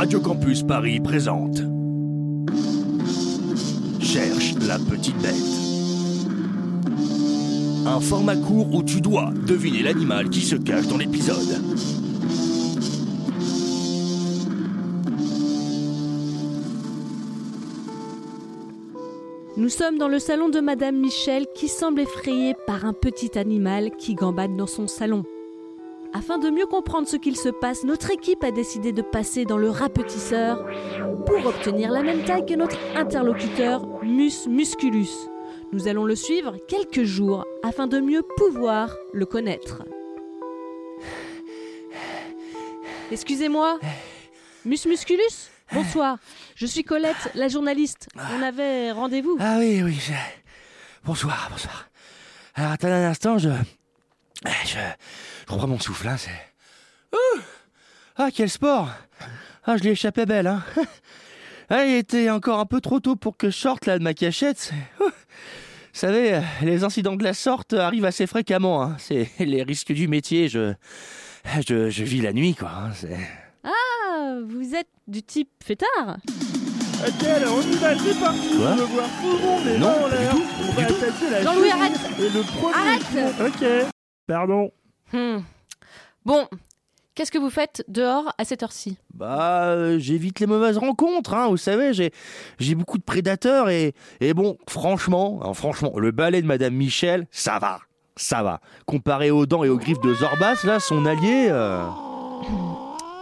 Radio Campus Paris présente Cherche la petite bête. Un format court où tu dois deviner l'animal qui se cache dans l'épisode. Nous sommes dans le salon de Madame Michel qui semble effrayée par un petit animal qui gambade dans son salon. Afin de mieux comprendre ce qu'il se passe, notre équipe a décidé de passer dans le rapetisseur pour obtenir la même taille que notre interlocuteur Mus Musculus. Nous allons le suivre quelques jours afin de mieux pouvoir le connaître. Excusez-moi, Mus Musculus? Bonsoir, je suis Colette, la journaliste. On avait rendez-vous. Ah oui, oui. Bonsoir, bonsoir. Alors, attends un instant, je... je... Je reprends mon souffle, hein, c'est... Ouh ah, quel sport Ah, je l'ai échappé belle, hein Ah, il était encore un peu trop tôt pour que je sorte, là, de ma cachette. Ouh. Vous savez, euh, les incidents de la sorte arrivent assez fréquemment, hein. C'est les risques du métier, je... Je, je vis la nuit, quoi. hein. Ah, vous êtes du type fêtard Ok, alors on y va, c'est parti. Quoi Je veux voir tout le monde et Non, là, on, a- va attaquer la Jean-Louis, arrête Et le premier Arrête Ok. Pardon. Hmm. Bon, qu'est-ce que vous faites dehors à cette heure-ci? Bah, euh, j'évite les mauvaises rencontres, hein, vous savez, j'ai, j'ai beaucoup de prédateurs et, et bon, franchement, hein, franchement, le balai de Madame Michel, ça va, ça va. Comparé aux dents et aux griffes de Zorbas, là, son allié, euh,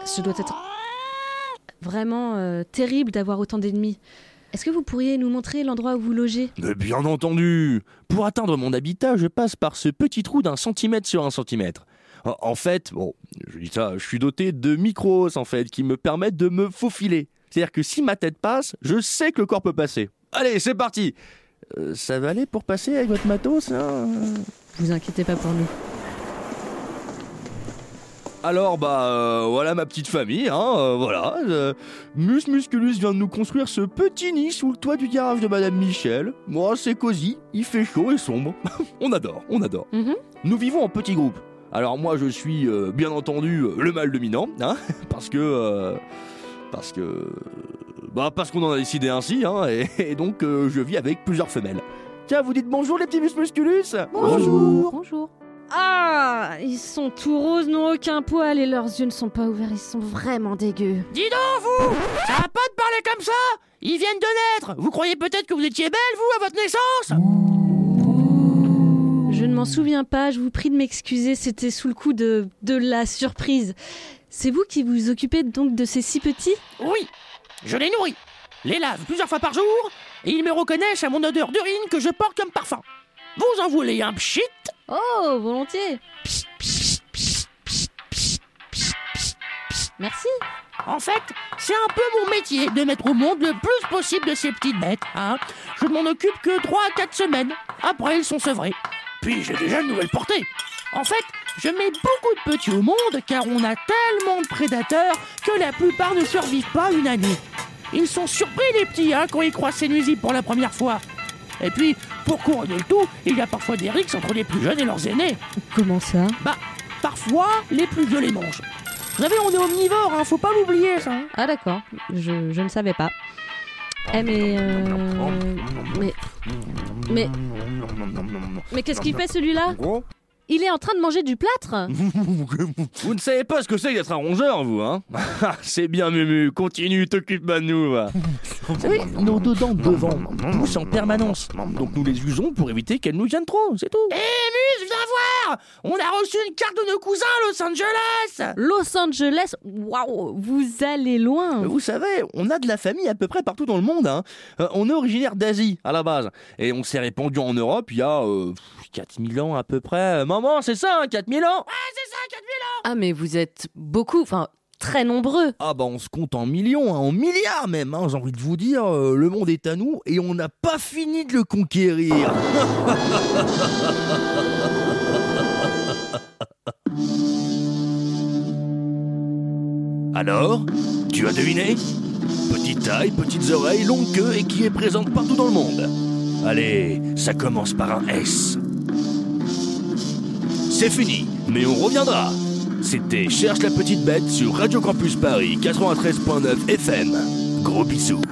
Ce doit être vraiment euh, terrible d'avoir autant d'ennemis. Est-ce que vous pourriez nous montrer l'endroit où vous logez? Mais bien entendu Pour atteindre mon habitat, je passe par ce petit trou d'un centimètre sur un centimètre. En- En fait, bon, je dis ça, je suis doté de micros, en fait, qui me permettent de me faufiler. C'est-à-dire que si ma tête passe, je sais que le corps peut passer. Allez, c'est parti Euh, Ça va aller pour passer avec votre matos, hein Vous inquiétez pas pour nous. Alors bah euh, voilà ma petite famille, hein, euh, voilà. euh, Mus Musculus vient de nous construire ce petit nid sous le toit du garage de Madame Michel. Moi c'est cosy, il fait chaud et sombre. on adore, on adore. Mhm. Nous vivons en petits groupes. Alors moi je suis euh, bien entendu le mâle dominant, hein, parce que euh, parce que bah parce qu'on en a décidé ainsi, hein, et, et donc euh, je vis avec plusieurs femelles. Tiens, vous dites bonjour les petits Mus Musculus Bonjour. Ah, ils sont tout roses, n'ont aucun poil et leurs yeux ne sont pas ouverts, ils sont vraiment dégueux. Dis donc, vous Ça va pas de parler comme ça. Ils viennent de naître. Vous croyez peut-être que vous étiez belle, vous, à votre naissance? Je ne m'en souviens pas, je vous prie de m'excuser, c'était sous le coup de, de la surprise. C'est vous qui vous occupez donc de ces six petits? Oui Je les nourris, les lave plusieurs fois par jour, et ils me reconnaissent à mon odeur d'urine que je porte comme parfum. Vous en voulez un pchit? Oh, volontiers. Merci. En fait, c'est un peu mon métier de mettre au monde le plus possible de ces petites bêtes. Hein. Je ne m'en occupe que 3 à 4 semaines. Après, ils sont sevrés. Puis j'ai déjà une nouvelle portée. En fait, je mets beaucoup de petits au monde car on a tellement de prédateurs que la plupart ne survivent pas une année. Ils sont surpris les petits hein, quand ils croisent ces nuisibles pour la première fois. Et puis, pour couronner le tout, il y a parfois des rixes entre les plus jeunes et leurs aînés. Comment ça Bah, parfois, les plus vieux les mangent. Vous savez, on est omnivore, hein, faut pas l'oublier ça. hein. Ah d'accord, je, je ne savais pas. Eh mais... euh, Mais... Mais... Mais qu'est-ce qu'il fait celui-là Il est en train de manger du plâtre Vous ne savez pas ce que c'est d'être un rongeur, vous, hein C'est bien, Mumu, continue, t'occupe pas de nous, va. Savez, nos deux dents devant poussent en permanence. Donc nous les usons pour éviter qu'elles nous viennent trop, c'est tout. Eh, Mus, viens voir On a reçu une carte de nos cousins à Los Angeles Los Angeles Waouh Vous allez loin Vous savez, on a de la famille à peu près partout dans le monde. Hein. Euh, on est originaire d'Asie, à la base. Et on s'est répandu en Europe il y a euh, 4000 ans à peu près. Maman, c'est ça, hein, 4000 ans Ah mais vous êtes beaucoup, enfin très nombreux Ah bah on se compte en millions, hein, en milliards même, hein, j'ai envie de vous dire, euh, le monde est à nous et on n'a pas fini de le conquérir. Alors, tu as deviné? Petite taille, petites oreilles, longue queue et qui est présente partout dans le monde. Allez, ça commence par un S. C'est fini, mais on reviendra. C'était Cherche la petite bête sur Radio Campus Paris 93.9 FM. Gros bisous.